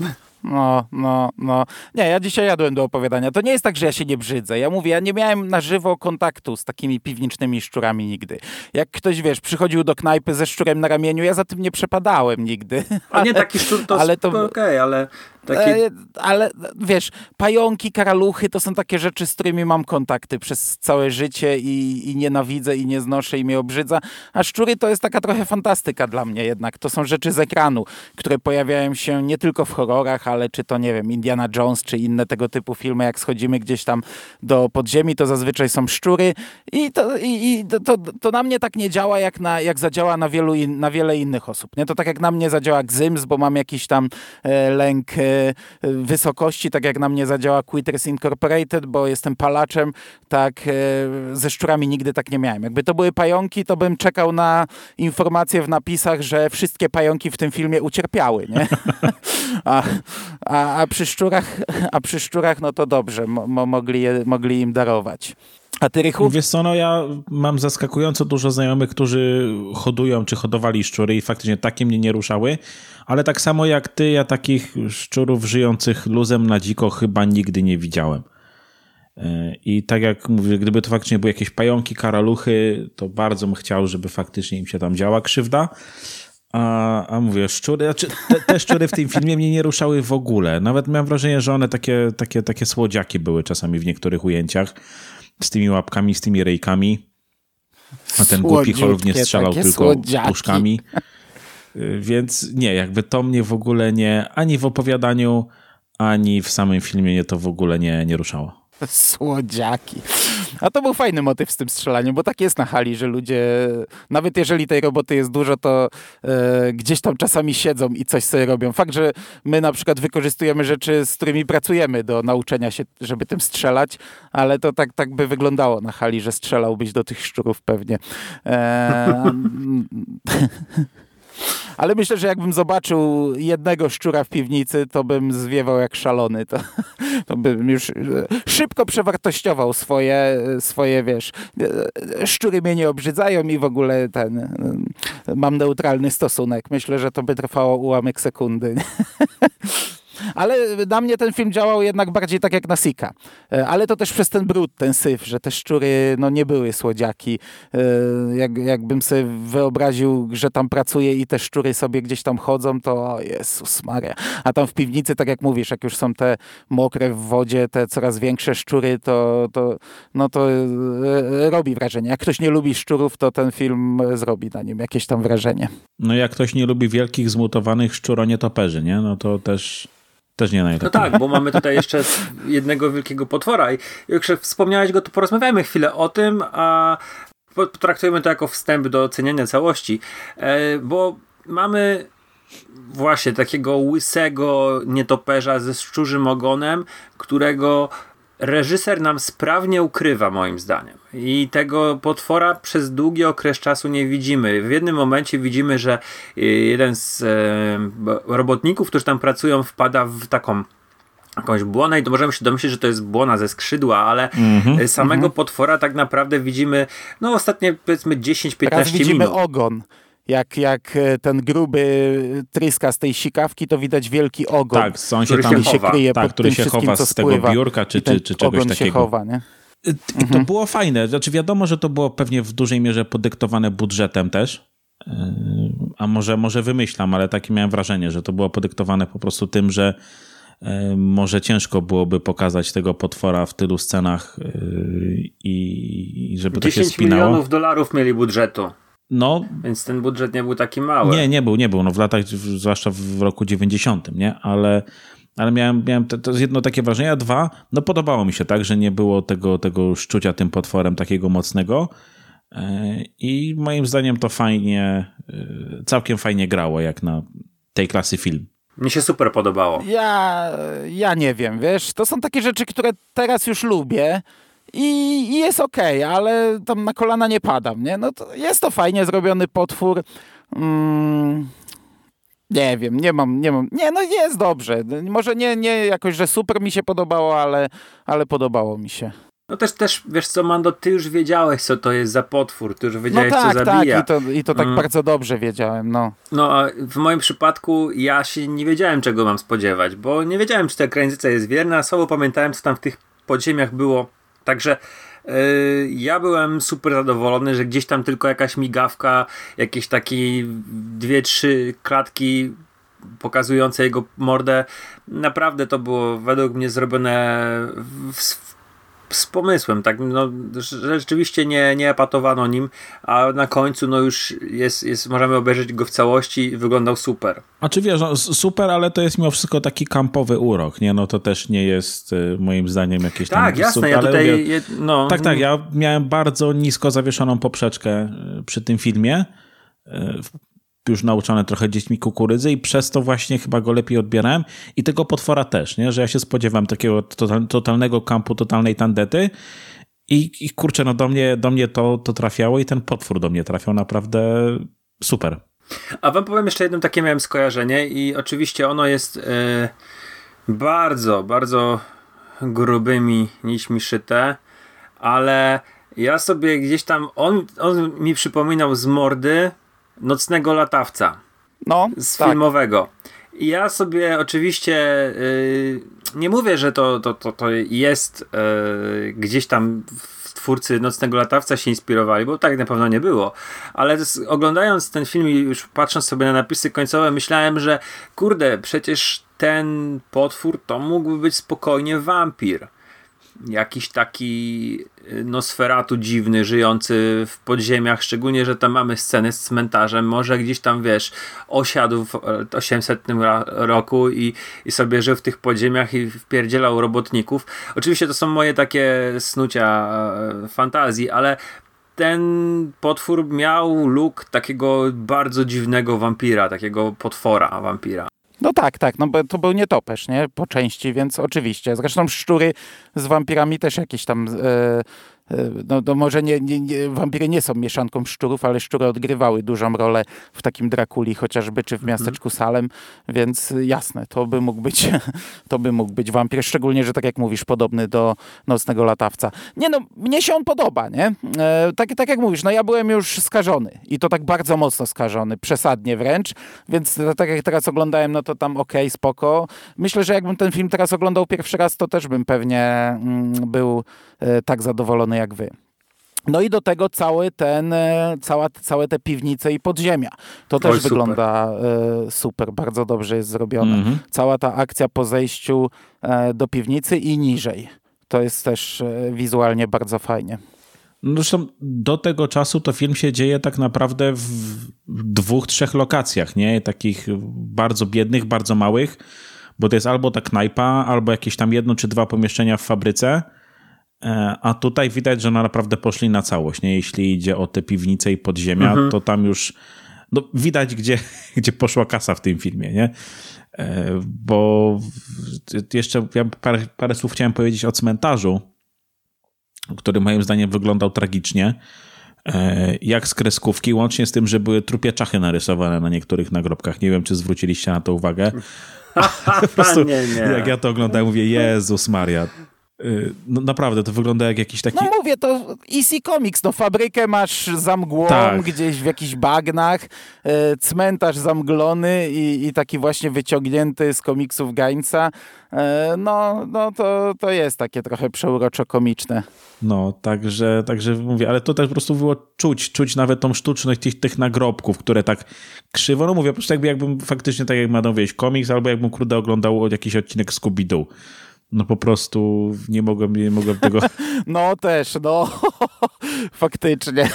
No, no, no. Nie, ja dzisiaj jadłem do opowiadania. To nie jest tak, że ja się nie brzydzę. Ja mówię, ja nie miałem na żywo kontaktu z takimi piwnicznymi szczurami nigdy. Jak ktoś, wiesz, przychodził do knajpy ze szczurem na ramieniu, ja za tym nie przepadałem nigdy. A nie taki szczur to, ale to okej, okay, ale takie... E, ale wiesz, pająki, karaluchy to są takie rzeczy, z którymi mam kontakty przez całe życie i, i nienawidzę i nie znoszę i mnie obrzydza. A szczury to jest taka trochę fantastyka dla mnie jednak. To są rzeczy z ekranu, które pojawiają się nie tylko w horrorach, ale czy to, nie wiem, Indiana Jones, czy inne tego typu filmy, jak schodzimy gdzieś tam do podziemi, to zazwyczaj są szczury i to, i, i to, to na mnie tak nie działa, jak, na, jak zadziała na, wielu in, na wiele innych osób. Nie? To tak jak na mnie zadziała Gzyms, bo mam jakiś tam e, lęk e, wysokości, tak jak na mnie zadziała Quitters Incorporated, bo jestem palaczem, tak e, ze szczurami nigdy tak nie miałem. Jakby to były pająki, to bym czekał na informacje w napisach, że wszystkie pająki w tym filmie ucierpiały, nie? A, a, a, przy szczurach, a przy szczurach, no to dobrze, mo, mogli, je, mogli im darować. A ty, Rychu? Wiesz co, no ja mam zaskakująco dużo znajomych, którzy hodują czy hodowali szczury i faktycznie takie mnie nie ruszały, ale tak samo jak ty, ja takich szczurów żyjących luzem na dziko chyba nigdy nie widziałem. E, I tak jak mówię, gdyby to faktycznie były jakieś pająki, karaluchy, to bardzo bym chciał, żeby faktycznie im się tam działa krzywda. A, a mówię, szczury, znaczy te, te szczury w tym filmie mnie nie ruszały w ogóle. Nawet miałem wrażenie, że one takie, takie, takie słodziaki były czasami w niektórych ujęciach z tymi łapkami, z tymi rejkami. A ten głupi Holub nie strzelał tylko słodziaki. puszkami. Y, więc nie, jakby to mnie w ogóle nie, ani w opowiadaniu, ani w samym filmie mnie to w ogóle nie, nie ruszało. Słodziaki. A to był fajny motyw z tym strzelaniem, bo tak jest na hali, że ludzie, nawet jeżeli tej roboty jest dużo, to e, gdzieś tam czasami siedzą i coś sobie robią. Fakt, że my na przykład wykorzystujemy rzeczy, z którymi pracujemy do nauczenia się, żeby tym strzelać, ale to tak, tak by wyglądało na hali, że strzelałbyś do tych szczurów pewnie. E, Ale myślę, że jakbym zobaczył jednego szczura w piwnicy, to bym zwiewał jak szalony. To, to bym już szybko przewartościował swoje, swoje, wiesz, szczury mnie nie obrzydzają i w ogóle ten, mam neutralny stosunek. Myślę, że to by trwało ułamek sekundy. Ale na mnie ten film działał jednak bardziej tak jak na Sika. E, ale to też przez ten brud, ten syf, że te szczury no, nie były słodziaki. E, jak, jakbym sobie wyobraził, że tam pracuje i te szczury sobie gdzieś tam chodzą, to o Jezus Maria. A tam w piwnicy, tak jak mówisz, jak już są te mokre w wodzie, te coraz większe szczury, to, to, no to e, robi wrażenie. Jak ktoś nie lubi szczurów, to ten film zrobi na nim jakieś tam wrażenie. No jak ktoś nie lubi wielkich, zmutowanych szczuronietoperzy, nie? No to też też nie najlepiej. No tak, bo mamy tutaj jeszcze jednego wielkiego potwora i jak wspomniałeś go, to porozmawiajmy chwilę o tym, a potraktujemy to jako wstęp do oceniania całości, e, bo mamy właśnie takiego łysego nietoperza ze szczurzym ogonem, którego reżyser nam sprawnie ukrywa, moim zdaniem. I tego potwora przez długi okres czasu nie widzimy. W jednym momencie widzimy, że y, jeden z e, robotników, którzy tam pracują, wpada w taką jakąś błonę i to możemy się domyślić, że to jest błona ze skrzydła, ale mm -hmm, samego mm -hmm. potwora tak naprawdę widzimy no ostatnie powiedzmy 10-15 minut. widzimy ogon jak, jak e, ten gruby tryska z tej sikawki, to widać wielki ogon, tak, on się który tam się, kryje tak, który się chowa z tego biurka czy, czy, czy czegoś takiego. Się chowa, nie? I to mhm. było fajne. Znaczy wiadomo, że to było pewnie w dużej mierze podyktowane budżetem też. E, a może, może wymyślam, ale takie miałem wrażenie, że to było podyktowane po prostu tym, że e, może ciężko byłoby pokazać tego potwora w tylu scenach i żeby to się spinało. 10 milionów dolarów mieli budżetu. No, Więc ten budżet nie był taki mały. Nie, nie był, nie był. No w latach, zwłaszcza w roku 90, nie? Ale, ale miałem, miałem to, to jedno takie wrażenie, a dwa, no podobało mi się tak, że nie było tego, tego szczucia tym potworem takiego mocnego. E, I moim zdaniem to fajnie, e, całkiem fajnie grało, jak na tej klasy film. Mi się super podobało. Ja, ja nie wiem, wiesz, to są takie rzeczy, które teraz już lubię i, i jest okej, okay, ale tam na kolana nie padam, nie? No to jest to fajnie zrobiony potwór. Mm, nie wiem, nie mam, nie mam. Nie, no jest dobrze. Może nie, nie jakoś, że super mi się podobało, ale, ale podobało mi się. No też, też, wiesz co, Mando, ty już wiedziałeś, co to jest za potwór, ty już wiedziałeś, no tak, co zabija. Tak, i to, i to tak mm. bardzo dobrze wiedziałem, no. No, a w moim przypadku ja się nie wiedziałem, czego mam spodziewać, bo nie wiedziałem, czy ta granica jest wierna, słabo pamiętałem, co tam w tych podziemiach było Także yy, ja byłem super zadowolony, że gdzieś tam tylko jakaś migawka, jakieś takie dwie, trzy klatki pokazujące jego mordę. Naprawdę to było według mnie zrobione w, z pomysłem, tak, no, rzeczywiście nie, nie epatowano nim, a na końcu no już jest, jest, możemy obejrzeć go w całości i wyglądał super. A czy wiesz, no, super, ale to jest mimo wszystko taki kampowy urok, nie, no to też nie jest y, moim zdaniem jakieś tak, tam... Tak, jasne, super, ja tutaj... Mówię, no, tak, tak, ja miałem bardzo nisko zawieszoną poprzeczkę y, przy tym filmie, y, już nauczone trochę dziećmi kukurydzy i przez to właśnie chyba go lepiej odbierałem i tego potwora też, nie? że ja się spodziewam takiego totalnego kampu, totalnej tandety i, i kurczę, no do mnie, do mnie to, to trafiało i ten potwór do mnie trafiał naprawdę super. A wam powiem jeszcze jedno takie miałem skojarzenie i oczywiście ono jest yy, bardzo, bardzo grubymi nićmi szyte, ale ja sobie gdzieś tam, on, on mi przypominał z mordy Nocnego Latawca. No, z tak. filmowego. I ja sobie oczywiście yy, nie mówię, że to, to, to, to jest yy, gdzieś tam w twórcy Nocnego Latawca się inspirowali, bo tak na pewno nie było. Ale oglądając ten film i już patrząc sobie na napisy końcowe, myślałem, że kurde, przecież ten potwór to mógłby być spokojnie wampir jakiś taki nosferatu dziwny, żyjący w podziemiach, szczególnie, że tam mamy sceny z cmentarzem, może gdzieś tam, wiesz, osiadł w 800 roku i, i sobie żył w tych podziemiach i wpierdzielał robotników. Oczywiście to są moje takie snucia e, fantazji, ale ten potwór miał look takiego bardzo dziwnego wampira, takiego potwora wampira. No tak, tak, no bo to był nietoperz, nie? Po części, więc oczywiście. Zresztą szczury z wampirami też jakieś tam e, no, to może nie, nie, nie, wampiry nie są mieszanką szczurów, ale szczury odgrywały dużą rolę w takim Drakuli chociażby, czy w mhm. miasteczku Salem, więc jasne, to by mógł być, to by mógł być wampir, szczególnie, że tak jak mówisz, podobny do Nocnego Latawca. Nie no, mnie się on podoba, nie? E, tak, tak jak mówisz, no ja byłem już skażony i to tak bardzo mocno skażony, przesadnie wręcz, więc tak jak teraz oglądałem, no to tam okej, okay, spoko. Myślę, że jakbym ten film teraz oglądał pierwszy raz, to też bym pewnie mm, był e, tak zadowolony jak wy. No i do tego cały ten, e, cała, całe te piwnice i podziemia. To też Oj, wygląda super. super, bardzo dobrze jest zrobione. Mm -hmm. Cała ta akcja po zejściu do piwnicy i niżej. To jest też wizualnie bardzo fajnie. No zresztą do tego czasu to film się dzieje tak naprawdę w dwóch, trzech lokacjach, nie? Takich bardzo biednych, bardzo małych, bo to jest albo ta knajpa, albo jakieś tam jedno czy dwa pomieszczenia w fabryce, e, a tutaj widać, że no naprawdę poszli na całość, nie? Jeśli idzie o te piwnice i podziemia, mhm. to tam już no, widać, gdzie, gdzie poszła kasa w tym filmie, nie? E, bo jeszcze ja parę, parę słów chciałem powiedzieć o cmentarzu, który moim zdaniem wyglądał tragicznie, e, jak z kreskówki, łącznie z tym, że były trupie czachy narysowane na niektórych nagrobkach. Nie wiem, czy zwróciliście na to uwagę. po prostu, nie, nie. Jak ja to oglądałem, mówię, Jezus Maria, no naprawdę, to wygląda jak jakiś taki... No mówię, to Easy Comics, no fabrykę masz za mgłą, tak. gdzieś w jakichś bagnach, y, cmentarz zamglony i, i taki właśnie wyciągnięty z komiksów Gańca. Y, no, no to, to jest takie trochę przeuroczo-komiczne. No, także, także mówię, ale to też po prostu było czuć, czuć nawet tą sztuczność tych, tych nagrobków, które tak krzywo, no mówię, po prostu jakby, jakbym faktycznie tak jak ma wieść komiks, albo jakbym kurde oglądał jakiś odcinek Scooby-Doo no po prostu nie mogłem, nie mogłem tego... No też, no faktycznie.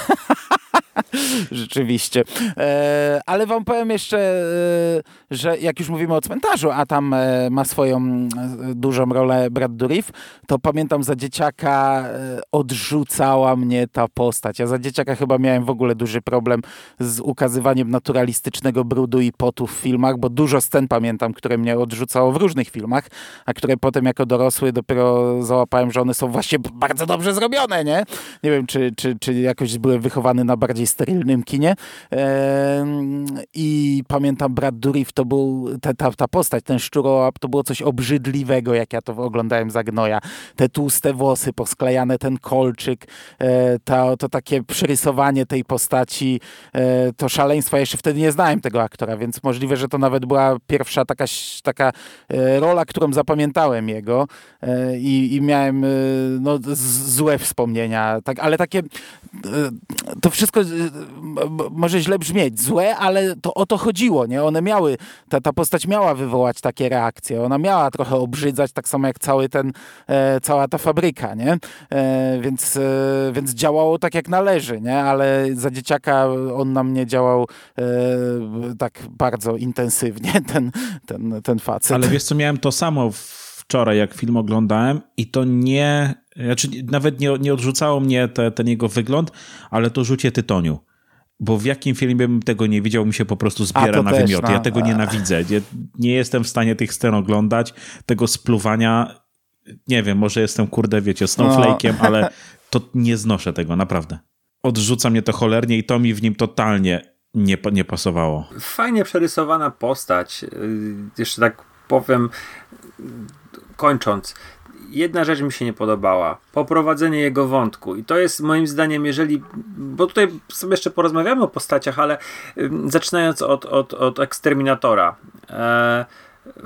Rzeczywiście. E, ale wam powiem jeszcze, e, że jak już mówimy o cmentarzu, a tam e, ma swoją e, dużą rolę Brad Dourif, to pamiętam za dzieciaka e, odrzucała mnie ta postać. Ja za dzieciaka chyba miałem w ogóle duży problem z ukazywaniem naturalistycznego brudu i potu w filmach, bo dużo scen pamiętam, które mnie odrzucało w różnych filmach, a które potem jako dorosły dopiero załapałem, że one są właśnie bardzo dobrze zrobione, nie? Nie wiem, czy, czy, czy jakoś byłem wychowany na bardziej sterylnym kinie. I pamiętam Brad Dourif, to był ta, ta, ta postać, ten szczurołap, to było coś obrzydliwego, jak ja to oglądałem za gnoja. Te tłuste włosy posklejane, ten kolczyk, e, to, to takie przerysowanie tej postaci, e, to szaleństwo. Ja jeszcze wtedy nie znałem tego aktora, więc możliwe, że to nawet była pierwsza taka, taka e, rola, którą zapamiętałem jego i, i miałem no, złe wspomnienia, tak, ale takie to wszystko może źle brzmieć, złe, ale to o to chodziło, nie? One miały, ta, ta postać miała wywołać takie reakcje, ona miała trochę obrzydzać, tak samo jak cały ten, e, cała ta fabryka, nie? E, więc, e, więc działało tak jak należy, nie? Ale za dzieciaka on na mnie działał e, tak bardzo intensywnie, ten, ten, ten facet. Ale wiesz co, miałem to samo wczoraj, jak film oglądałem i to nie, znaczy nawet nie, nie odrzucało mnie te, ten jego wygląd, ale to rzucie tytoniu bo w jakim filmie bym tego nie widział, mi się po prostu zbiera na też, wymioty. No. Ja tego nienawidzę. Nie, nie jestem w stanie tych scen oglądać, tego spluwania. Nie wiem, może jestem, kurde, wiecie, snowflake'iem, no. ale to nie znoszę tego, naprawdę. Odrzuca mnie to cholernie i to mi w nim totalnie nie, nie pasowało. Fajnie przerysowana postać. Y, jeszcze tak powiem, kończąc jedna rzecz mi się nie podobała. Poprowadzenie jego wątku. I to jest moim zdaniem, jeżeli. Bo tutaj sobie jeszcze porozmawiamy o postaciach, ale zaczynając od, od, od Eksterminatora. E,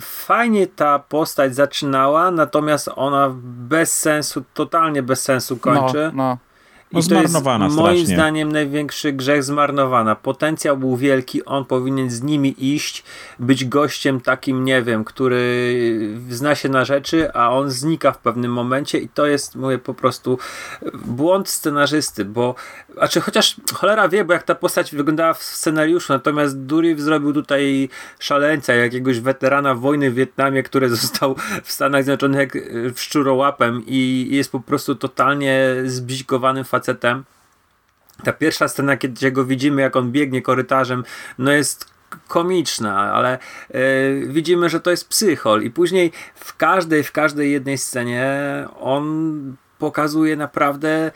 fajnie ta postać zaczynała, natomiast ona bez sensu, totalnie bez sensu kończy. No, no. No, I to jest moim strasznie. zdaniem największy grzech zmarnowana. Potencjał był wielki, on powinien z nimi iść, być gościem takim, nie wiem, który zna się na rzeczy, a on znika w pewnym momencie i to jest, mówię, po prostu błąd scenarzysty, bo, znaczy chociaż cholera wie, bo jak ta postać wyglądała w scenariuszu, natomiast Duriv zrobił tutaj szaleńca, jakiegoś weterana wojny w Wietnamie, który został w Stanach Zjednoczonych szczurołapem i jest po prostu totalnie zbzikowanym facetem. Ta pierwsza scena, kiedy go widzimy, jak on biegnie korytarzem, no jest komiczna, ale yy, widzimy, że to jest psychol i później w każdej, w każdej jednej scenie on pokazuje naprawdę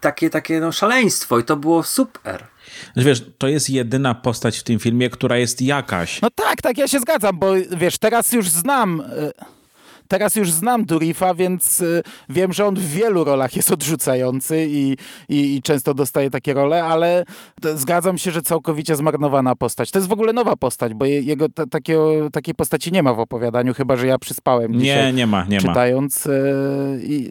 takie, takie no, szaleństwo i to było super. Znaczy, wiesz, to jest jedyna postać w tym filmie, która jest jakaś. No tak, tak, ja się zgadzam, bo wiesz, teraz już znam... Y teraz już znam Durifa, więc y, wiem, że on w wielu rolach jest odrzucający i, i, i często dostaje takie role, ale zgadzam się, że całkowicie zmarnowana postać. To jest w ogóle nowa postać, bo jego t- takiego, takiej postaci nie ma w opowiadaniu, chyba że ja przyspałem nie. Nie, ma, nie czytając, ma. Czytając i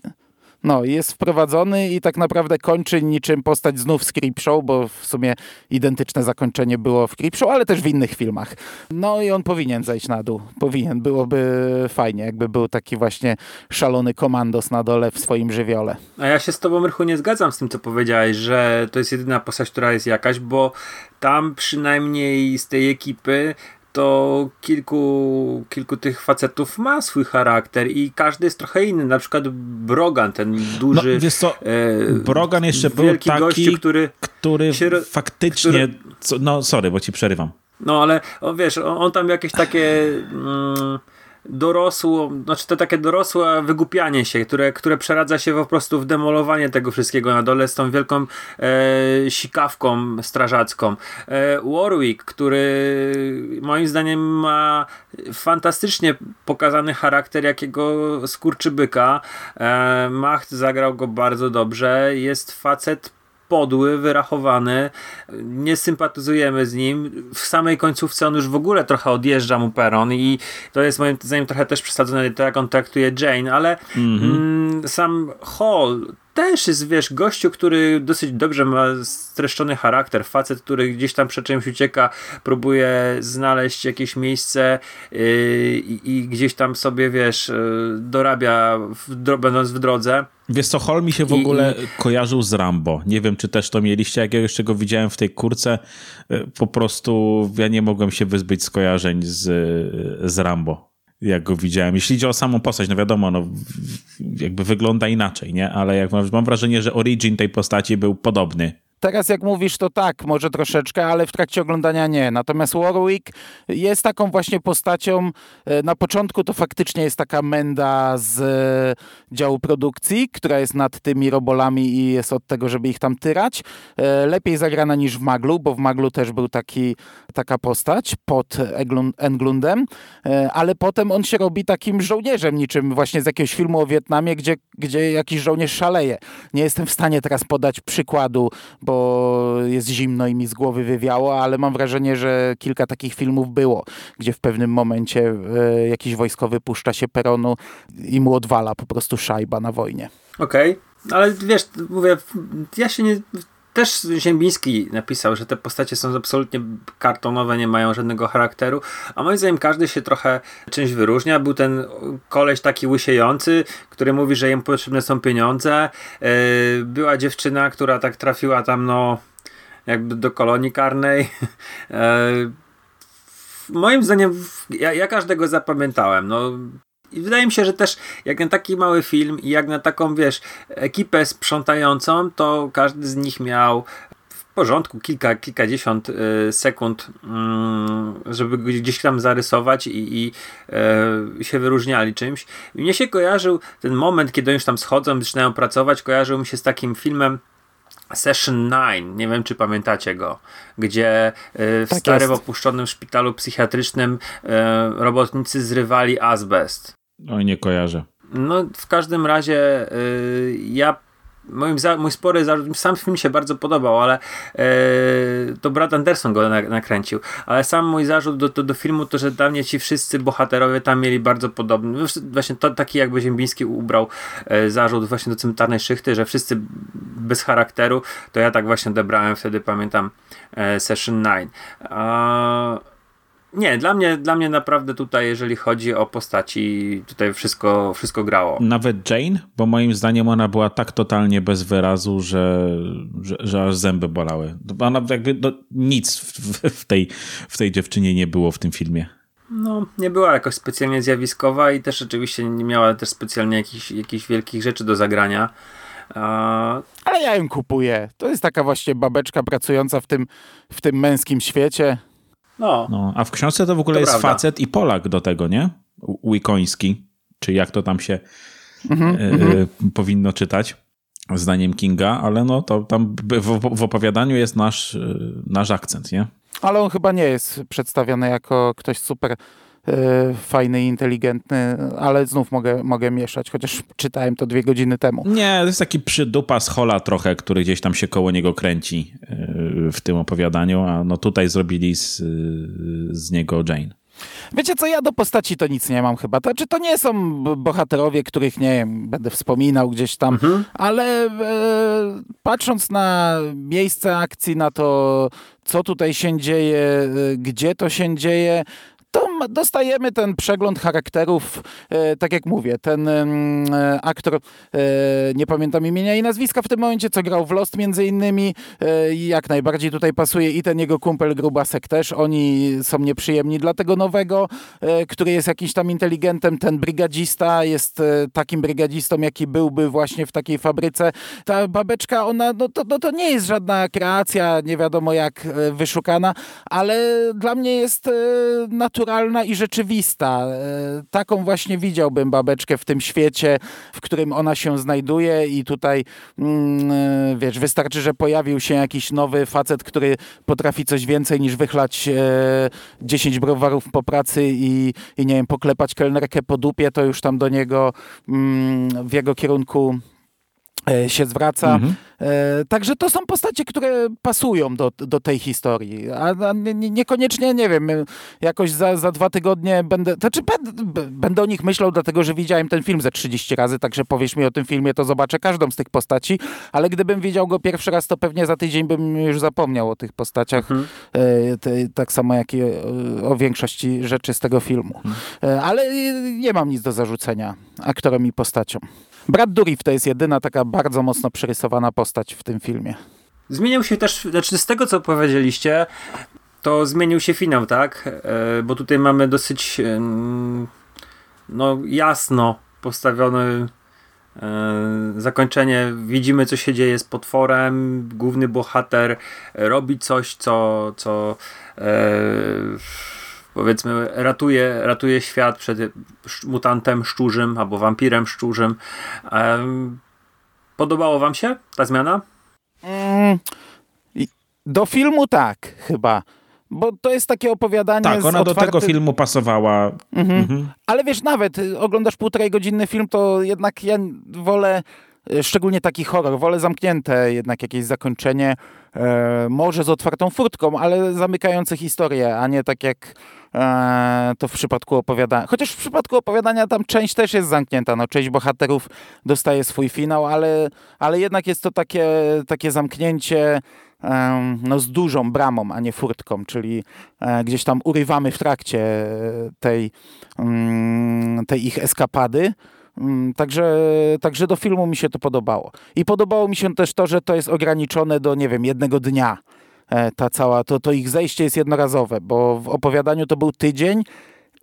no, jest wprowadzony i tak naprawdę kończy niczym postać znów z Creepshow, bo w sumie identyczne zakończenie było w Creepshow, ale też w innych filmach. No i on powinien zejść na dół. Powinien. Byłoby fajnie, jakby był taki właśnie szalony komandos na dole w swoim żywiole. A ja się z tobą, Rychu, nie zgadzam z tym, co powiedziałeś, że to jest jedyna postać, która jest jakaś, bo tam przynajmniej z tej ekipy to kilku, kilku tych facetów ma swój charakter i każdy jest trochę inny. Na przykład Brogan, ten duży. No, wiesz co, e, Brogan jeszcze był taki, gościu, który, który się, faktycznie. Który... No, sorry, bo ci przerywam. No, ale wiesz, on, on tam jakieś takie. Mm, dorosło, znaczy to takie dorosłe wygłupianie się, które, które przeradza się po prostu w demolowanie tego wszystkiego na dole z tą wielką e, sikawką strażacką. E, Warwick, który moim zdaniem ma fantastycznie pokazany charakter jakiego skurczybyka. E, Macht zagrał go bardzo dobrze. Jest facet podły, wyrachowany, nie sympatyzujemy z nim. W samej końcówce on już w ogóle trochę odjeżdża mu peron i to jest moim zdaniem trochę też przesadzone to, jak on traktuje Jane, ale mm -hmm. mm, sam Hall też jest, wiesz, gościu, który dosyć dobrze ma streszczony charakter, facet, który gdzieś tam przed czymś ucieka, próbuje znaleźć jakieś miejsce yy, i gdzieś tam sobie, wiesz, yy, dorabia w, będąc w drodze. Wiesz co, mi się w ogóle i... kojarzył z Rambo. Nie wiem, czy też to mieliście, jak ja jeszcze go widziałem w tej kurce, yy, po prostu ja nie mogłem się wyzbyć skojarzeń z, z Rambo jak go widziałem. Jeśli idzie o samą postać, no wiadomo, no, jakby wygląda inaczej, nie? Ale jak mam, mam wrażenie, że origin tej postaci był podobny Teraz jak mówisz, to tak, może troszeczkę, ale w trakcie oglądania nie. Natomiast Warwick jest taką właśnie postacią, e, na początku to faktycznie jest taka menda z e, działu produkcji, która jest nad tymi robolami i jest od tego, żeby ich tam tyrać. E, lepiej zagrana niż w Maglu, bo w Maglu też był taki, taka postać pod Englundem, ale potem on się robi takim żołnierzem, niczym właśnie z jakiegoś filmu o Wietnamie, gdzie, gdzie jakiś żołnierz szaleje. Nie jestem w stanie teraz podać przykładu, bo jest zimno i mi z głowy wywiało, ale mam wrażenie, że kilka takich filmów było, gdzie w pewnym momencie e, jakiś wojskowy puszcza się peronu i mu odwala po prostu szajba na wojnie. Okej, okay. ale wiesz, mówię, ja się nie też Ziembiński napisał, że te postacie są absolutnie kartonowe, nie mają żadnego charakteru, a moim zdaniem każdy się trochę czymś wyróżnia. Był ten koleś taki łysiejący, który mówi, że jemu potrzebne są pieniądze. E, była dziewczyna, która tak trafiła tam, no, jakby do kolonii karnej. E, moim zdaniem, ja, ja każdego zapamiętałem. No, i wydaje mi się, że też jak na taki mały film i jak na taką, wiesz, ekipę sprzątającą, to każdy z nich miał w porządku kilka, kilkadziesiąt y, sekund, y, żeby gdzieś tam zarysować i, i y, się wyróżniali czymś. I mnie się kojarzył ten moment, kiedy oni już tam schodzą, zaczynają pracować, kojarzył mi się z takim filmem Session 9, nie wiem czy pamiętacie go, gdzie w tak starym jest. opuszczonym szpitalu psychiatrycznym robotnicy zrywali azbest. Oj, nie kojarzę. No, w każdym razie yy, ja moim za, mój spory zarzut, sam film się bardzo podobał, ale yy, to Brad Anderson go na, nakręcił, ale sam mój zarzut do, do, do, filmu to, że dla mnie ci wszyscy bohaterowie tam mieli bardzo podobny, no, właśnie to, taki jakby Ziembiński ubrał yy, zarzut właśnie do cmentarnej szychty, że wszyscy bez charakteru, to ja tak właśnie odebrałem wtedy, pamiętam, yy, Session 9. Nie, dla mnie, dla mnie naprawdę tutaj, jeżeli chodzi o postaci, tutaj wszystko, wszystko grało. Nawet Jane, bo moim zdaniem ona była tak totalnie bez wyrazu, że, że, że aż zęby bolały. Ona jakby no, nic w, w, tej, w tej dziewczynie nie było w tym filmie. No, nie była jakoś specjalnie zjawiskowa i też oczywiście nie miała też specjalnie jakichś, jakichś wielkich rzeczy do zagrania. Ale ja ją kupuję. To jest taka właśnie babeczka pracująca w tym, w tym męskim świecie. No. no. A w książce to w ogóle to jest prawda. facet i Polak do tego, nie? Łikoński, czy jak to tam się mhm, e, mhm. powinno czytać. zdaniem Kinga, ale no to tam w, w opowiadaniu jest nasz, nasz akcent, nie? Ale on chyba nie jest przedstawiony jako ktoś super E, fajny i inteligentny, ale znów mogę, mogę mieszać, chociaż czytałem to dwie godziny temu. Nie, to jest taki przydupa z hola trochę, który gdzieś tam się koło niego kręci e, w tym opowiadaniu, a no tutaj zrobili z, z niego Jane. Wiecie co, ja do postaci to nic nie mam chyba. To, czy to nie są bohaterowie, których nie wiem, będę wspominał gdzieś tam, mhm. ale e, patrząc na miejsce akcji, na to, co tutaj się dzieje, e, gdzie to się dzieje, to dostajemy ten przegląd charakterów, e, tak jak mówię, ten e, aktor, e, nie pamiętam imienia i nazwiska w tym momencie, co grał w Lost między innymi, jak najbardziej tutaj pasuje i ten jego kumpel Grubasek też, oni są nieprzyjemni dla tego nowego, który jest jakiś tam inteligentem, ten brygadzista jest takim brygadzistą, jaki byłby właśnie w takiej fabryce. Ta babeczka, ona, no to, no to nie jest żadna kreacja, nie wiadomo jak wyszukana, ale dla mnie jest naturalna naturalna i rzeczywista. E, taką właśnie widziałbym babeczkę w tym świecie, w którym ona się znajduje i tutaj mm, e, wiesz, wystarczy, że pojawił się jakiś nowy facet, który potrafi coś więcej niż wychlać 10 e, browarów po pracy i, i nie wiem, poklepać kelnerkę po dupie, to już tam do niego mm, w jego kierunku się zwraca. Mhm. E, także to są postacie, które pasują do, do tej historii, a, niekoniecznie, nie wiem, jakoś za, za dwa tygodnie będę, znaczy będę, będę o nich myślał, dlatego że widziałem ten film ze 30 razy, także powiesz mi o tym filmie, to zobaczę każdą z tych postaci, ale gdybym widział go pierwszy raz, to pewnie za tydzień bym już zapomniał o tych postaciach, mhm. E, tak samo jak i o, większości rzeczy z tego filmu. Mhm. E, ale nie mam nic do zarzucenia aktorom i postaciom. Brad Dourif to jest jedyna taka bardzo mocno przerysowana postać w tym filmie. Zmienił się też, znaczy z tego co powiedzieliście, to zmienił się finał, tak? E, bo tutaj mamy dosyć no jasno postawione zakończenie. Widzimy co się dzieje z potworem. Główny bohater robi coś, co, co e, powiedzmy ratuje, ratuje świat przed mutantem szczurzym albo wampirem szczurzym. Podobało wam się ta zmiana? Mm, do filmu tak, chyba. Bo to jest takie opowiadanie. Tak, ona do tego filmu pasowała. Mhm. Mhm. Ale wiesz, nawet y, oglądasz półtorej godzinny film, to jednak ja wolę, szczególnie taki horror, wolę zamknięte jednak jakieś zakończenie. E, może z otwartą furtką, ale zamykające historię, a nie tak jak e, to w przypadku opowiadania. Chociaż w przypadku opowiadania tam część też jest zamknięta. No, część bohaterów dostaje swój finał, ale, ale jednak jest to takie, takie zamknięcie no, z dużą bramą, a nie furtką, czyli e, gdzieś tam urywamy w trakcie tej, mm, tej ich eskapady. Mm, także, także do filmu mi się to podobało. I podobało mi się też to, że to jest ograniczone do, nie wiem, jednego dnia. E, ta cała, to, to ich zejście jest jednorazowe, bo w opowiadaniu to był tydzień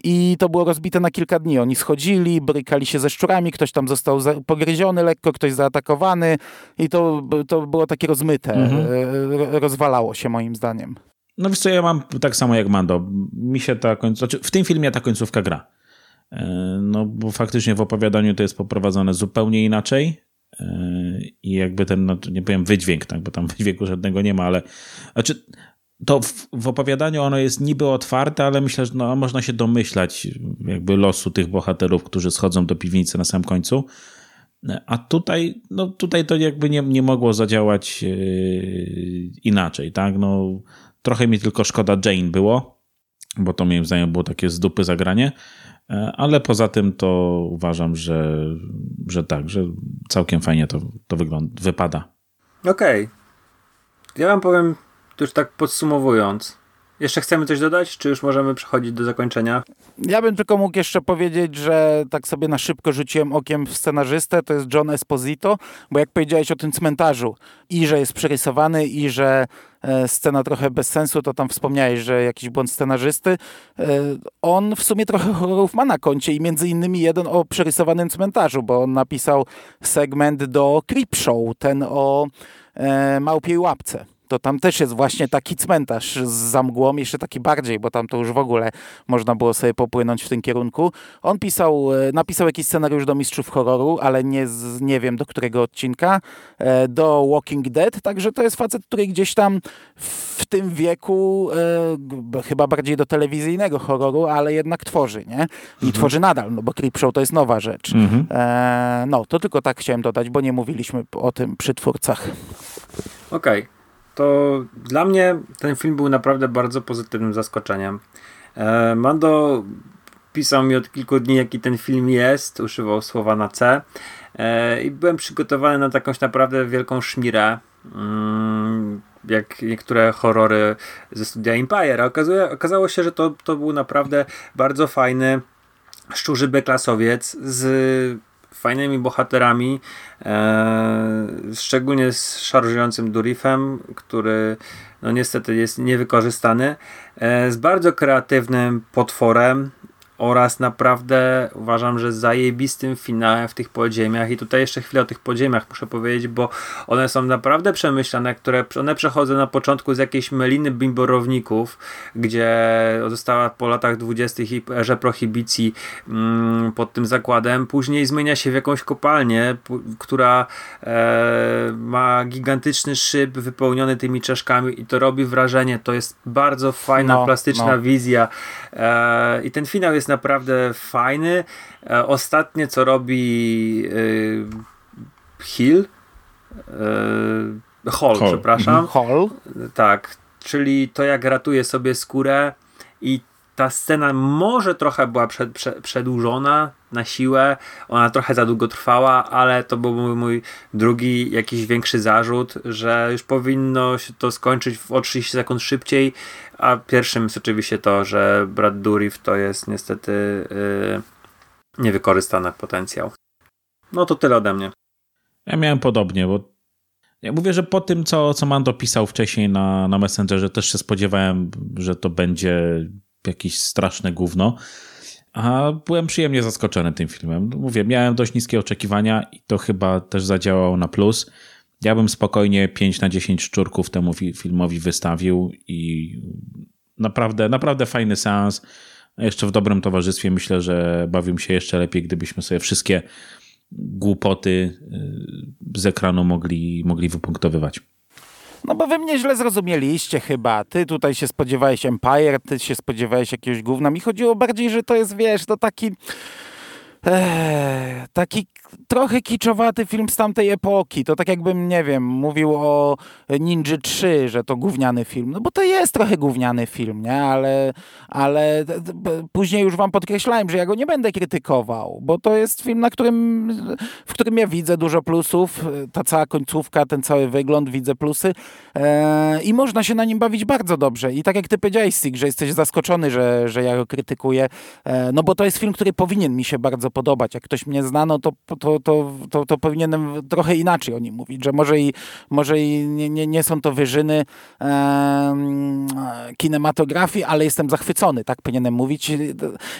i to było rozbite na kilka dni. Oni schodzili, borykali się ze szczurami, ktoś tam został pogryziony lekko, ktoś zaatakowany i to, to było takie rozmyte. Mhm. E, rozwalało się moim zdaniem. No wiesz co, ja mam tak samo jak Mando. Mi się ta końcówka, znaczy w tym filmie ta końcówka gra. E, no bo faktycznie w opowiadaniu to jest poprowadzone zupełnie inaczej e, i jakby ten, no, nie powiem wydźwięk, tak, bo tam wydźwięku żadnego nie ma, ale znaczy to w, w, opowiadaniu ono jest niby otwarte, ale myślę, że no, można się domyślać jakby losu tych bohaterów, którzy schodzą do piwnicy na samym końcu. A tutaj, no tutaj to jakby nie, nie mogło zadziałać yy, inaczej, tak? No, trochę mi tylko szkoda Jane było, bo to moim zdaniem było takie z dupy zagranie, E, ale poza tym to uważam, że, że tak, że całkiem fajnie to, to wygląda, wypada. Okej. Okay. Ja wam powiem, już tak podsumowując, jeszcze chcemy coś dodać, czy już możemy przechodzić do zakończenia? Ja bym tylko mógł jeszcze powiedzieć, że tak sobie na szybko rzuciłem okiem w scenarzystę, to jest John Esposito, bo jak powiedziałeś o tym cmentarzu i że jest przerysowany i że e, scena trochę bez sensu, to tam wspomniałeś, że jakiś błąd scenarzysty. E, on w sumie trochę horrorów ma na koncie i między innymi jeden o przerysowanym cmentarzu, bo on napisał segment do Creep Show, ten o e, małpiej łapce to tam też jest właśnie taki cmentarz z zamgłą, jeszcze taki bardziej, bo tam to już w ogóle można było sobie popłynąć w tym kierunku. On pisał, e, napisał jakiś scenariusz do Mistrzów Horroru, ale nie, z, nie wiem do którego odcinka, e, do Walking Dead, także to jest facet, który gdzieś tam w tym wieku e, chyba bardziej do telewizyjnego horroru, ale jednak tworzy, nie? I mhm. tworzy nadal, no bo Creepshow to jest nowa rzecz. Mhm. E, no, to tylko tak chciałem dodać, bo nie mówiliśmy o tym przy twórcach. Okej. Okay. To dla mnie ten film był naprawdę bardzo pozytywnym zaskoczeniem. E, Mando pisał mi od kilku dni, jaki ten film jest, używał słowa na C e, i byłem przygotowany na takąś naprawdę wielką szmirę. Mm, jak niektóre horrory ze studia Empire. Okazuje, okazało się, że to, to był naprawdę bardzo fajny szczurzy B-klasowiec z fajnymi bohaterami, e, szczególnie z szarżującym Durifem, który no niestety jest niewykorzystany, e, z bardzo kreatywnym potworem, oraz naprawdę uważam, że zajebistym finałem w tych podziemiach. I tutaj jeszcze chwilę o tych podziemiach muszę powiedzieć, bo one są naprawdę przemyślane, które one przechodzą na początku z jakiejś meliny bimborowników, gdzie została po latach dwudziestych i erze prohibicji mm, pod tym zakładem, później zmienia się w jakąś kopalnię, która e, ma gigantyczny szyb wypełniony tymi czaszkami i to robi wrażenie, to jest bardzo fajna, no, plastyczna no. wizja. E, i ten finał jest naprawdę fajny. E, ostatnie co robi y, Hill Hall, Hall, przepraszam. Mhm. Hall. Tak, czyli to jak ratuje sobie skórę i ta scena może trochę była przed, przed, przedłużona na siłę, ona trochę za długo trwała, ale to był mój, drugi jakiś większy zarzut, że już powinno się to skończyć o 30 sekund szybciej, a pierwszym jest oczywiście to, że Brad Dourif to jest niestety yy, niewykorzystany potencjał. No to tyle ode mnie. Ja miałem podobnie, bo ja mówię, że po tym, co, co Mando pisał wcześniej na, na Messengerze, też się spodziewałem, że to będzie jakieś straszne gówno. A byłem przyjemnie zaskoczony tym filmem. Mówię, miałem dość niskie oczekiwania i to chyba też zadziałało na plus. Ja bym spokojnie 5 na 10 szczurków temu filmowi wystawił i naprawdę, naprawdę fajny seans. Jeszcze w dobrym towarzystwie myślę, że bawił się jeszcze lepiej, gdybyśmy sobie wszystkie głupoty y, z ekranu mogli, mogli wypunktowywać. No bo wy mnie źle zrozumieliście chyba. Ty tutaj się spodziewałeś Empire, ty się spodziewałeś jakiegoś gówna. Mi chodziło bardziej, że to jest, wiesz, to taki... Eee, taki trochę kiczowaty film z tamtej epoki. To tak jakbym, nie wiem, mówił o Ninja 3, że to gówniany film. No bo to jest trochę gówniany film, nie? Ale, ale później już wam podkreślałem, że ja go nie będę krytykował, bo to jest film, na którym, w którym ja widzę dużo plusów. Ta cała końcówka, ten cały wygląd, widzę plusy eee, i można się na nim bawić bardzo dobrze. I tak jak ty powiedziałeś, Sig, że jesteś zaskoczony, że, że ja go krytykuję, eee, no bo to jest film, który powinien mi się bardzo podobać. Jak ktoś mnie zna, no to to, to, to, to powinienem trochę inaczej o nim mówić, że może i, może i nie, nie, nie są to wyżyny e, kinematografii, ale jestem zachwycony, tak powinienem mówić.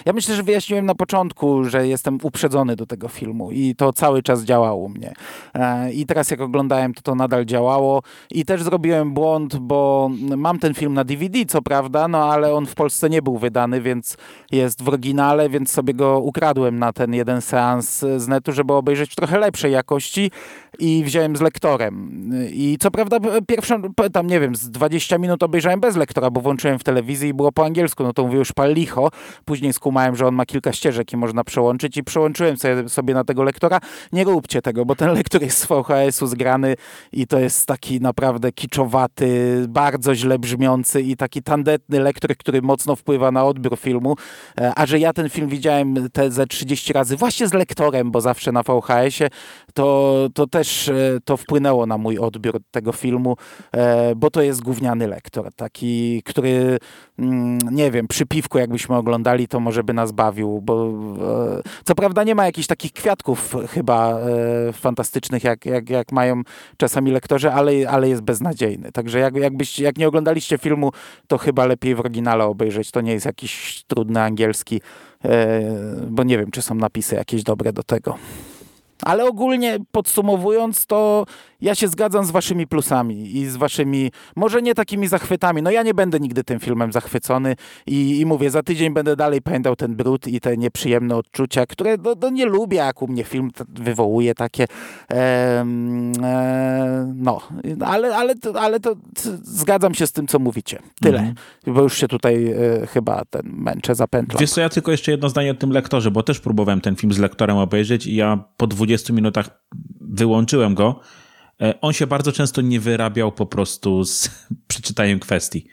Ja myślę, że wyjaśniłem na początku, że jestem uprzedzony do tego filmu i to cały czas działało u mnie. E, I teraz jak oglądałem, to to nadal działało i też zrobiłem błąd, bo mam ten film na DVD, co prawda, no ale on w Polsce nie był wydany, więc jest w oryginale, więc sobie go ukradłem na ten jeden seans z netu, żeby obejrzeć w trochę lepszej jakości i wziąłem z lektorem. I co prawda pierwszą, tam nie wiem, z 20 minut obejrzałem bez lektora, bo włączyłem w telewizji i było po angielsku, no to mówię już pal licho. Później skumałem, że on ma kilka ścieżek i można przełączyć i przełączyłem sobie, sobie na tego lektora. Nie róbcie tego, bo ten lektor jest z VHS-u zgrany i to jest taki naprawdę kiczowaty, bardzo źle brzmiący i taki tandetny lektor, który mocno wpływa na odbiór filmu. E, a że ja ten film widziałem te ze 30 razy właśnie z lektorem, bo zawsze na VHS-ie, to, to też e, to wpłynęło na mój odbiór tego filmu, e, bo to jest gówniany lektor, taki, który, mm, nie wiem, przy piwku jakbyśmy oglądali, to może by nas bawił, bo e, co prawda nie ma jakichś takich kwiatków chyba fantastycznych, jak, jak, jak mają czasami lektorzy, ale, ale jest beznadziejny. Także jak, jak nie oglądaliście filmu, to chyba lepiej w oryginale obejrzeć. To nie jest jakiś trudny angielski, bo nie wiem, czy są napisy jakieś dobre do tego. Ale ogólnie podsumowując, to ja się zgadzam z waszymi plusami i z waszymi, może nie takimi zachwytami. No ja nie będę nigdy tym filmem zachwycony i, i mówię, za tydzień będę dalej pamiętał ten brud i te nieprzyjemne odczucia, które no, no nie lubię, jak u mnie film wywołuje takie. E, e, no, ale, ale, ale to zgadzam się z tym, co mówicie. Tyle, mhm. bo już się tutaj e, chyba ten męczę, zapętlam. Wiesz co, ja tylko jeszcze jedno zdanie o tym lektorze, bo też próbowałem ten film z lektorem obejrzeć i ja po 20 minutach wyłączyłem go. E, on się bardzo często nie wyrabiał po prostu z przeczytaniem kwestii.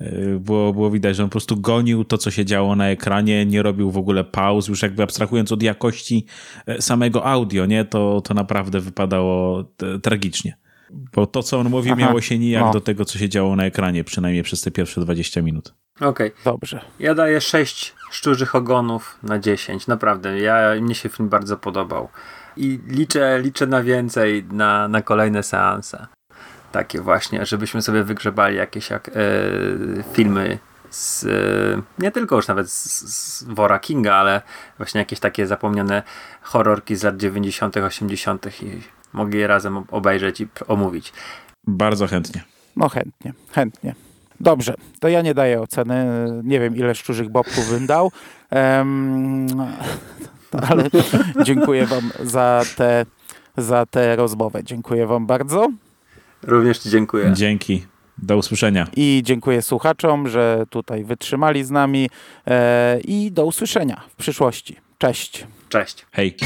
E, było, było widać, że on po prostu gonił to, co się działo na ekranie, nie robił w ogóle pauz, już jakby abstrahując od jakości e, samego audio, nie, to, to naprawdę wypadało tragicznie. Bo to, co on mówił, Aha, miało się nijak no. do tego, co się działo na ekranie, przynajmniej przez te pierwsze 20 minut. Okej. Okay. Dobrze. Ja daję 6 szczurzych ogonów na 10. Naprawdę, ja, mnie się film bardzo podobał. I liczę, liczę na więcej, na, na kolejne seanse. Takie właśnie, żebyśmy sobie wygrzebali jakieś jak, e, filmy z, e, nie tylko już nawet z, z Wora Kinga, ale właśnie jakieś takie zapomniane horrorki z lat 90., 80. i mogli je razem obejrzeć i omówić. Bardzo chętnie. No chętnie, chętnie. Dobrze, to ja nie daję oceny. Nie wiem, ile szczurzych bobków bym dał. Um, ale dziękuję wam za tę za tę rozmowę. Dziękuję wam bardzo. Również ci dziękuję. Dzięki. Do usłyszenia. I dziękuję słuchaczom, że tutaj wytrzymali z nami. E, I do usłyszenia w przyszłości. Cześć. Cześć. Hej.